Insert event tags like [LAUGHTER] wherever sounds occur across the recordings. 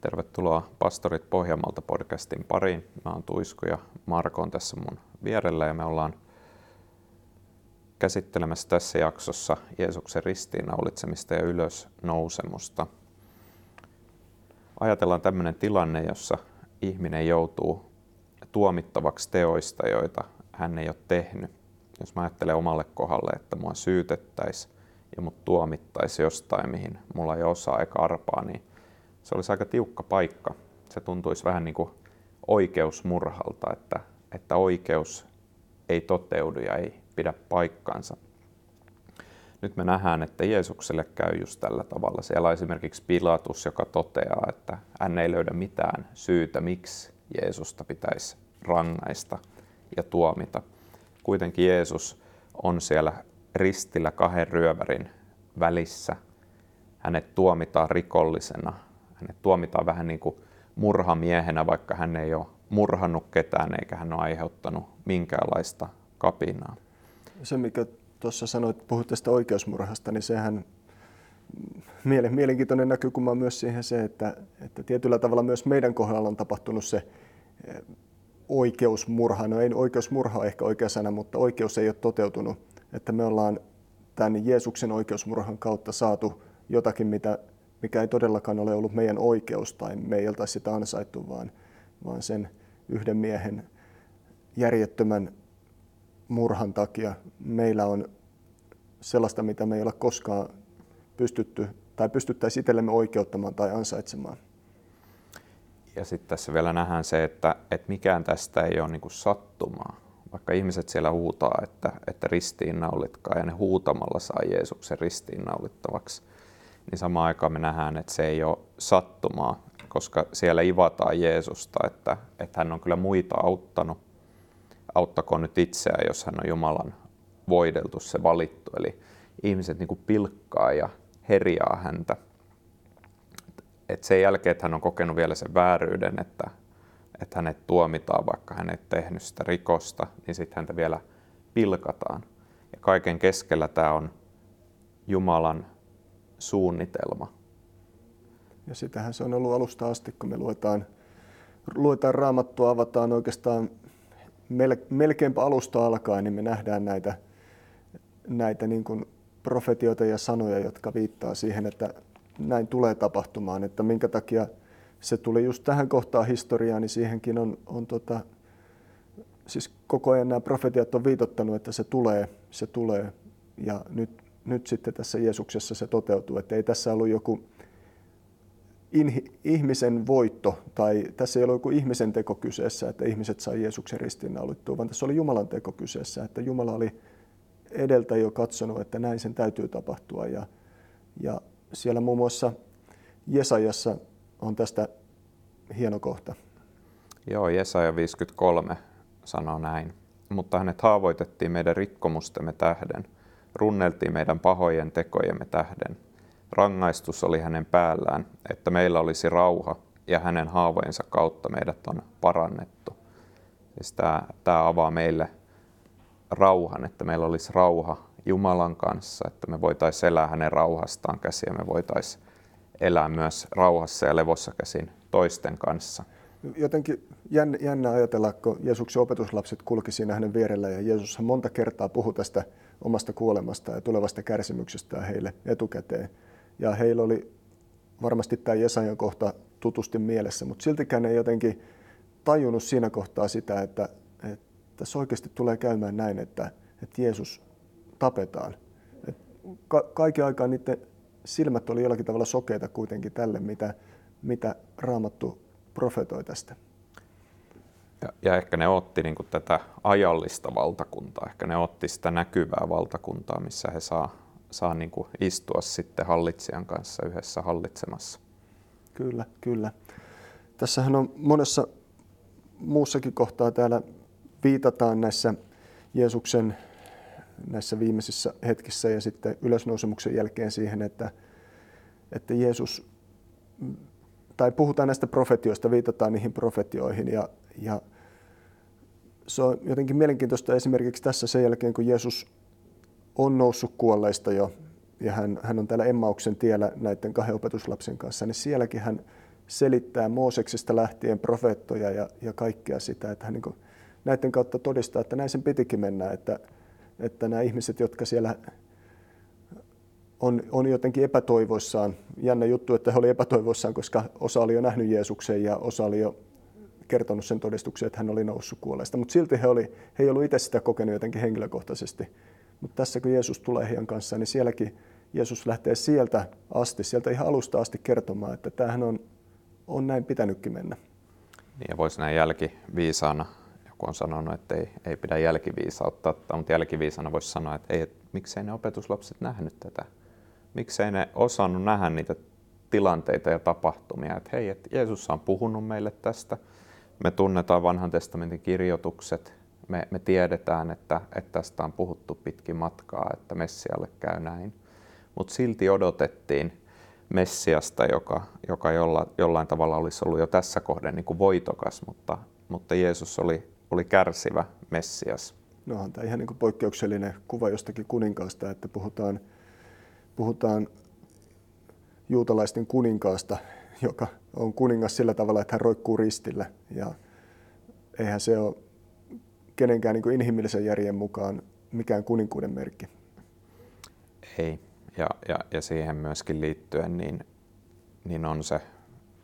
Tervetuloa Pastorit Pohjanmaalta podcastin pariin. Mä oon Tuisku ja Marko on tässä mun vierellä ja me ollaan käsittelemässä tässä jaksossa Jeesuksen ristiinnaulitsemista ja ylösnousemusta. Ajatellaan tämmöinen tilanne, jossa ihminen joutuu tuomittavaksi teoista, joita hän ei ole tehnyt. Jos mä ajattelen omalle kohdalle, että mua syytettäisiin ja mut tuomittaisi jostain, mihin mulla ei osaa eikä arpaa, niin se olisi aika tiukka paikka. Se tuntuisi vähän niin kuin oikeusmurhalta, että, että oikeus ei toteudu ja ei pidä paikkaansa. Nyt me nähdään, että Jeesukselle käy just tällä tavalla. Siellä on esimerkiksi Pilatus, joka toteaa, että hän ei löydä mitään syytä, miksi Jeesusta pitäisi rangaista ja tuomita. Kuitenkin Jeesus on siellä ristillä kahden ryövärin välissä. Hänet tuomitaan rikollisena. Hänet tuomitaan vähän niin kuin murhamiehenä, vaikka hän ei ole murhannut ketään eikä hän ole aiheuttanut minkäänlaista kapinaa. Se, mikä tuossa sanoit, puhut tästä oikeusmurhasta, niin sehän mielenkiintoinen näkökulma on myös siihen se, että, että tietyllä tavalla myös meidän kohdalla on tapahtunut se eh, oikeusmurha. No ei oikeusmurha ehkä oikea sana, mutta oikeus ei ole toteutunut. Että me ollaan tämän Jeesuksen oikeusmurhan kautta saatu jotakin, mitä, mikä ei todellakaan ole ollut meidän oikeus tai me ei oltaisi sitä ansaittu, vaan, vaan sen yhden miehen järjettömän murhan takia meillä on sellaista, mitä me ei ole koskaan pystytty tai pystyttäisiin itsellemme oikeuttamaan tai ansaitsemaan. Ja sitten tässä vielä nähdään se, että, että mikään tästä ei ole niin sattumaa. Vaikka ihmiset siellä huutaa, että, että ristiinnaulitkaa ja ne huutamalla saa Jeesuksen ristiinnaulittavaksi, niin samaan aikaan me nähdään, että se ei ole sattumaa, koska siellä ivataan Jeesusta, että, että hän on kyllä muita auttanut. Auttakoon nyt itseään, jos hän on Jumalan voideltu, se valittu. Eli ihmiset niin kuin pilkkaa ja herjaa häntä. Et sen jälkeen, että hän on kokenut vielä sen vääryyden, että, että hänet tuomitaan, vaikka hän ei tehnyt sitä rikosta, niin sitten häntä vielä pilkataan. Ja kaiken keskellä tämä on Jumalan suunnitelma. Ja sitähän se on ollut alusta asti, kun me luetaan, luetaan raamattua, avataan oikeastaan melkeinpä alusta alkaen, niin me nähdään näitä, näitä niin kuin profetioita ja sanoja, jotka viittaa siihen, että näin tulee tapahtumaan. Että minkä takia se tuli just tähän kohtaan historiaa, niin siihenkin on, on tota, siis koko ajan nämä profetiat on viitottanut, että se tulee, se tulee. Ja nyt, nyt sitten tässä Jeesuksessa se toteutuu. Että ei tässä ollut joku inhi, ihmisen voitto, tai tässä ei ollut joku ihmisen teko kyseessä, että ihmiset sai Jeesuksen ristiinnaulittua, vaan tässä oli Jumalan teko kyseessä, että Jumala oli edeltä jo katsonut, että näin sen täytyy tapahtua. Ja, ja siellä muun muassa Jesajassa on tästä hieno kohta. Joo, Jesaja 53 sanoo näin. Mutta hänet haavoitettiin meidän rikkomustemme tähden, runneltiin meidän pahojen tekojemme tähden. Rangaistus oli hänen päällään, että meillä olisi rauha, ja hänen haavojensa kautta meidät on parannettu. Siis tämä, tämä avaa meille rauhan, että meillä olisi rauha Jumalan kanssa, että me voitaisiin elää hänen rauhastaan käsiä, me voitaisiin elää myös rauhassa ja levossa käsin toisten kanssa. Jotenkin jännä, jännä ajatella, kun Jeesuksen opetuslapset kulki siinä hänen vierellä ja Jeesus monta kertaa puhui tästä omasta kuolemasta ja tulevasta kärsimyksestä heille etukäteen. Ja heillä oli varmasti tämä Jesajan kohta tutusti mielessä, mutta siltikään ei jotenkin tajunnut siinä kohtaa sitä, että, että tässä oikeasti tulee käymään näin, että, että Jeesus tapetaan. Et ka- kaiken aikaa niiden silmät oli jollakin tavalla sokeita kuitenkin tälle, mitä, mitä Raamattu profetoi tästä. Ja, ja ehkä ne otti niin kuin tätä ajallista valtakuntaa, ehkä ne otti sitä näkyvää valtakuntaa, missä he saa, saa niin kuin istua sitten hallitsijan kanssa yhdessä hallitsemassa. Kyllä, kyllä. Tässähän on monessa muussakin kohtaa täällä viitataan näissä Jeesuksen näissä viimeisissä hetkissä ja sitten ylösnousemuksen jälkeen siihen, että, että Jeesus, tai puhutaan näistä profetioista, viitataan niihin profetioihin ja, ja se on jotenkin mielenkiintoista esimerkiksi tässä sen jälkeen, kun Jeesus on noussut kuolleista jo ja hän, hän on täällä Emmauksen tiellä näiden kahden opetuslapsen kanssa, niin sielläkin hän selittää Mooseksesta lähtien profeettoja ja, ja kaikkea sitä, että hän niin näiden kautta todistaa, että näin sen pitikin mennä, että, että nämä ihmiset, jotka siellä on, on jotenkin epätoivoissaan, jännä juttu, että he olivat epätoivoissaan, koska osa oli jo nähnyt Jeesuksen ja osa oli jo kertonut sen todistuksen, että hän oli noussut kuolleista. Mutta silti he, oli, he ei ollut itse sitä kokenut jotenkin henkilökohtaisesti. Mutta tässä kun Jeesus tulee heidän kanssaan, niin sielläkin Jeesus lähtee sieltä asti, sieltä ihan alusta asti kertomaan, että tämähän on, on näin pitänytkin mennä. Niin ja voisi näin jälkiviisaana, joku on sanonut, että ei, ei pidä jälkiviisautta mutta jälkiviisana voisi sanoa, että ei, että miksei ne opetuslapset nähnyt tätä. Miksei ne osannut nähdä niitä tilanteita ja tapahtumia, että hei, että Jeesus on puhunut meille tästä, me tunnetaan vanhan testamentin kirjoitukset, me, me tiedetään, että, että tästä on puhuttu pitkin matkaa, että Messialle käy näin. Mutta silti odotettiin Messiasta, joka, joka jolla, jollain tavalla olisi ollut jo tässä kohden niin kuin voitokas, mutta, mutta Jeesus oli, oli kärsivä Messias. No on tämä ihan niin kuin poikkeuksellinen kuva jostakin kuninkaasta, että puhutaan, puhutaan juutalaisten kuninkaasta, joka on kuningas sillä tavalla, että hän roikkuu ristillä. Ja eihän se ole kenenkään niin kuin inhimillisen järjen mukaan mikään kuninkuuden merkki. Ei. Ja, ja, ja siihen myöskin liittyen niin, niin on se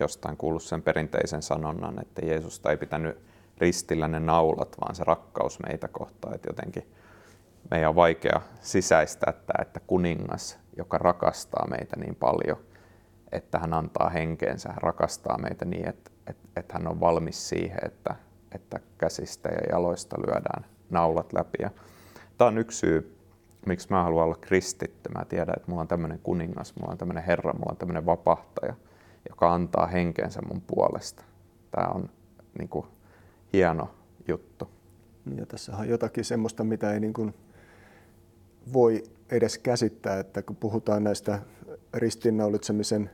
jostain kuullut sen perinteisen sanonnan, että Jeesusta ei pitänyt ristillä ne naulat, vaan se rakkaus meitä kohtaan. Että jotenkin meidän on vaikea sisäistää, että, että kuningas, joka rakastaa meitä niin paljon, että hän antaa henkeensä, hän rakastaa meitä niin, että, että, että hän on valmis siihen, että, että käsistä ja jaloista lyödään naulat läpi. Ja tämä on yksi syy, miksi mä haluan olla kristitty. Mä tiedän, että mulla on tämmöinen kuningas, mulla on tämmöinen herra, mulla on tämmöinen vapahtaja, joka antaa henkeensä mun puolesta. Tämä on niin kuin, hieno juttu. Ja tässä on jotakin semmoista, mitä ei niin kuin voi edes käsittää, että kun puhutaan näistä ristiinnaulitsemisen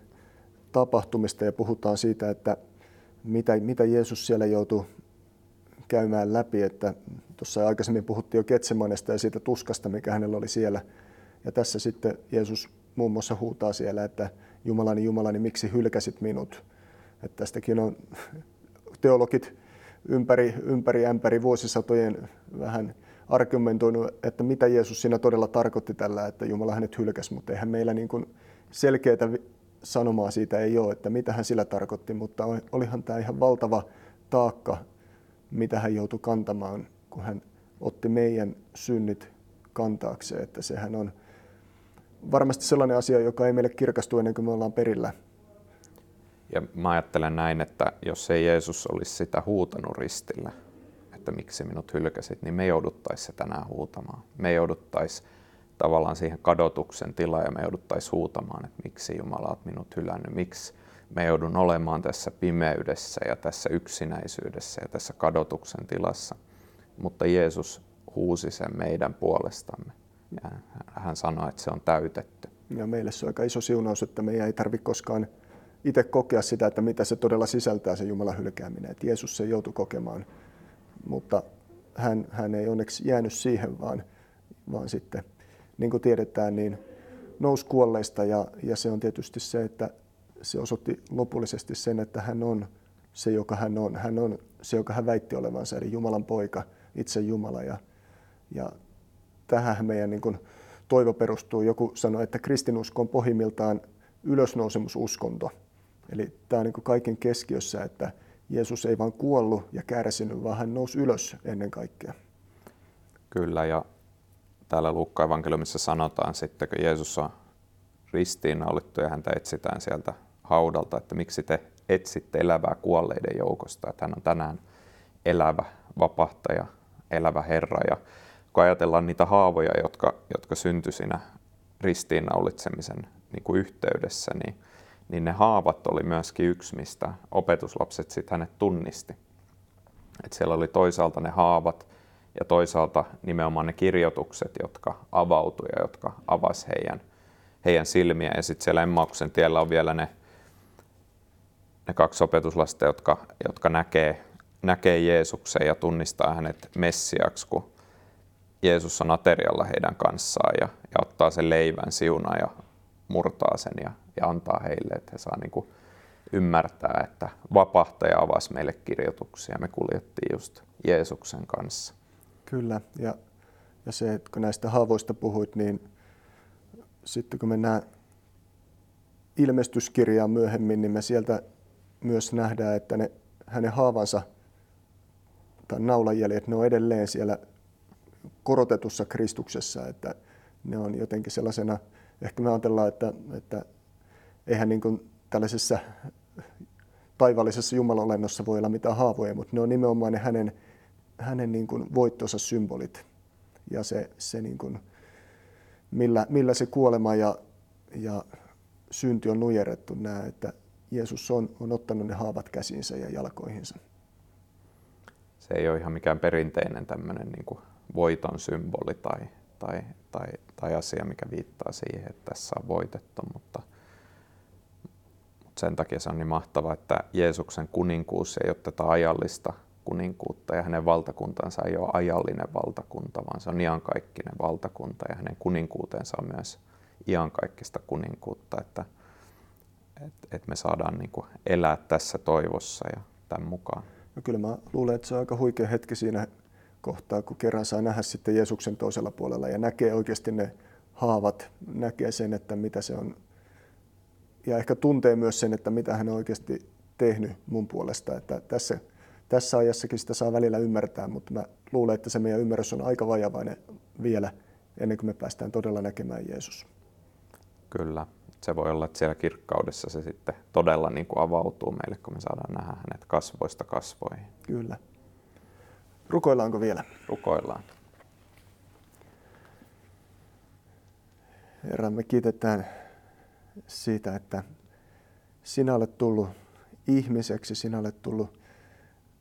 tapahtumista ja puhutaan siitä, että mitä, mitä Jeesus siellä joutuu käymään läpi, että tuossa aikaisemmin puhuttiin jo Ketsemanesta ja siitä tuskasta, mikä hänellä oli siellä. Ja tässä sitten Jeesus muun muassa huutaa siellä, että Jumalani, Jumalani, miksi hylkäsit minut? Että tästäkin on [LAUGHS] teologit ympäri, ympäri ämpäri vuosisatojen vähän argumentoinut, että mitä Jeesus siinä todella tarkoitti tällä, että Jumala hänet hylkäsi, mutta eihän meillä niin kuin selkeää sanomaa siitä ei ole, että mitä hän sillä tarkoitti, mutta olihan tämä ihan valtava taakka, mitä hän joutui kantamaan, kun hän otti meidän synnit kantaakseen, että sehän on varmasti sellainen asia, joka ei meille kirkastu ennen kuin me ollaan perillä. Ja mä ajattelen näin, että jos ei Jeesus olisi sitä huutanut ristillä, että miksi minut hylkäsit, niin me jouduttaisiin se tänään huutamaan. Me jouduttaisiin tavallaan siihen kadotuksen tilaan ja me jouduttaisiin huutamaan, että miksi Jumala on minut hylännyt, miksi me joudun olemaan tässä pimeydessä ja tässä yksinäisyydessä ja tässä kadotuksen tilassa. Mutta Jeesus huusi sen meidän puolestamme ja hän sanoi, että se on täytetty. Ja meille se on aika iso siunaus, että meidän ei tarvitse koskaan itse kokea sitä, että mitä se todella sisältää se Jumalan hylkääminen. Että Jeesus se joutui kokemaan, mutta hän, hän ei onneksi jäänyt siihen, vaan, vaan sitten niin kuin tiedetään, niin nousi kuolleista ja, ja se on tietysti se, että se osoitti lopullisesti sen, että hän on se, joka hän on. Hän on se, joka hän väitti olevansa, eli Jumalan poika, itse Jumala. Ja, ja tähän meidän niin kuin, toivo perustuu. Joku sanoi, että kristinusko on pohjimmiltaan ylösnousemususkonto. Eli tämä on niin kaiken keskiössä, että Jeesus ei vain kuollut ja kärsinyt, vaan hän nousi ylös ennen kaikkea. Kyllä, ja täällä Luukkaan evankeliumissa sanotaan sitten, kun Jeesus on ristiinnaulittu ja häntä etsitään sieltä haudalta, että miksi te etsitte elävää kuolleiden joukosta, että hän on tänään elävä vapahtaja, elävä Herra. Ja kun ajatellaan niitä haavoja, jotka, jotka syntyi siinä ristiinnaulitsemisen niin kuin yhteydessä, niin, niin ne haavat oli myöskin yksi, mistä opetuslapset sitten hänet tunnisti. Et siellä oli toisaalta ne haavat, ja toisaalta nimenomaan ne kirjoitukset, jotka avautui ja jotka avasi heidän, heidän silmiä. Ja sitten siellä Emmauksen tiellä on vielä ne, ne kaksi opetuslasta, jotka, jotka näkee, näkee Jeesuksen ja tunnistaa hänet Messiaksi, kun Jeesus on aterialla heidän kanssaan ja, ja ottaa sen leivän siunaa ja murtaa sen ja, ja antaa heille, että he saa niin kuin ymmärtää, että vapahtaja avasi meille kirjoituksia. Me kuljettiin just Jeesuksen kanssa. Kyllä, ja, ja se, että kun näistä haavoista puhuit, niin sitten kun mennään ilmestyskirjaan myöhemmin, niin me sieltä myös nähdään, että ne, hänen haavansa tai naulanjäljet, ne on edelleen siellä korotetussa Kristuksessa, että ne on jotenkin sellaisena, ehkä me ajatellaan, että, että eihän niin kuin tällaisessa taivallisessa jumalolennossa voi olla mitään haavoja, mutta ne on nimenomaan ne hänen, hänen niin kuin voittonsa symbolit ja se, se niin kuin, millä, millä se kuolema ja, ja synti on nujerettu, nämä, että Jeesus on, on ottanut ne haavat käsinsä ja jalkoihinsa. Se ei ole ihan mikään perinteinen tämmöinen niin voiton symboli tai, tai, tai, tai asia, mikä viittaa siihen, että tässä on voitettu, mutta, mutta sen takia se on niin mahtava, että Jeesuksen kuninkuus ei ole tätä ajallista kuninkuutta ja hänen valtakuntansa ei ole ajallinen valtakunta, vaan se on iankaikkinen valtakunta ja hänen kuninkuutensa on myös iankaikkista kuninkuutta, että, että, että me saadaan niin kuin elää tässä toivossa ja tämän mukaan. No kyllä mä luulen, että se on aika huikea hetki siinä kohtaa, kun kerran saa nähdä sitten Jeesuksen toisella puolella ja näkee oikeasti ne haavat, näkee sen, että mitä se on, ja ehkä tuntee myös sen, että mitä hän on oikeasti tehnyt mun puolesta. Että tässä, tässä ajassakin sitä saa välillä ymmärtää, mutta mä luulen, että se meidän ymmärrys on aika vajavainen vielä ennen kuin me päästään todella näkemään Jeesus. Kyllä. Se voi olla, että siellä kirkkaudessa se sitten todella niin kuin avautuu meille, kun me saadaan nähdä hänet kasvoista kasvoihin. Kyllä. Rukoillaanko vielä? Rukoillaan. Herra, me kiitetään siitä, että sinä olet tullut ihmiseksi, sinä olet tullut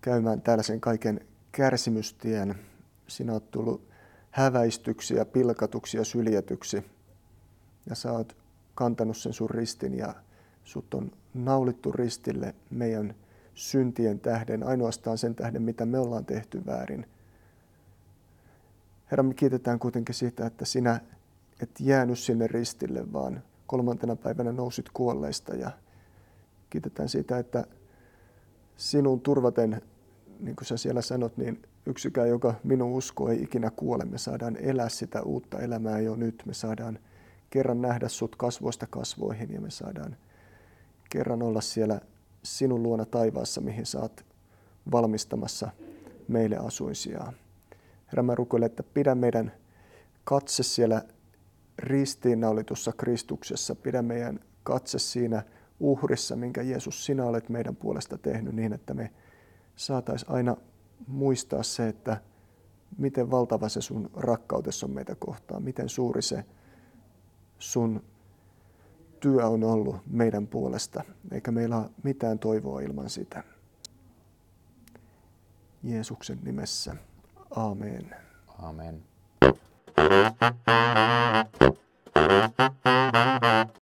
käymään tällaisen kaiken kärsimystien. Sinä olet tullut häväistyksi ja pilkatuksi ja syljetyksi. Ja sä oot kantanut sen sun ristin ja sut on naulittu ristille meidän syntien tähden, ainoastaan sen tähden, mitä me ollaan tehty väärin. Herra, me kiitetään kuitenkin siitä, että sinä et jäänyt sinne ristille, vaan kolmantena päivänä nousit kuolleista ja kiitetään siitä, että sinun turvaten, niin kuin sä siellä sanot, niin yksikään, joka minun usko ei ikinä kuole. Me saadaan elää sitä uutta elämää jo nyt. Me saadaan kerran nähdä sut kasvoista kasvoihin ja me saadaan kerran olla siellä sinun luona taivaassa, mihin saat valmistamassa meille asuinsia. Herra, mä rukoilen, että pidä meidän katse siellä ristiinnaulitussa Kristuksessa. Pidä meidän katse siinä uhrissa, minkä Jeesus sinä olet meidän puolesta tehnyt niin, että me saataisiin aina muistaa se, että miten valtava se sun rakkautessa on meitä kohtaan, miten suuri se sun työ on ollut meidän puolesta, eikä meillä ole mitään toivoa ilman sitä. Jeesuksen nimessä. Amen. Amen.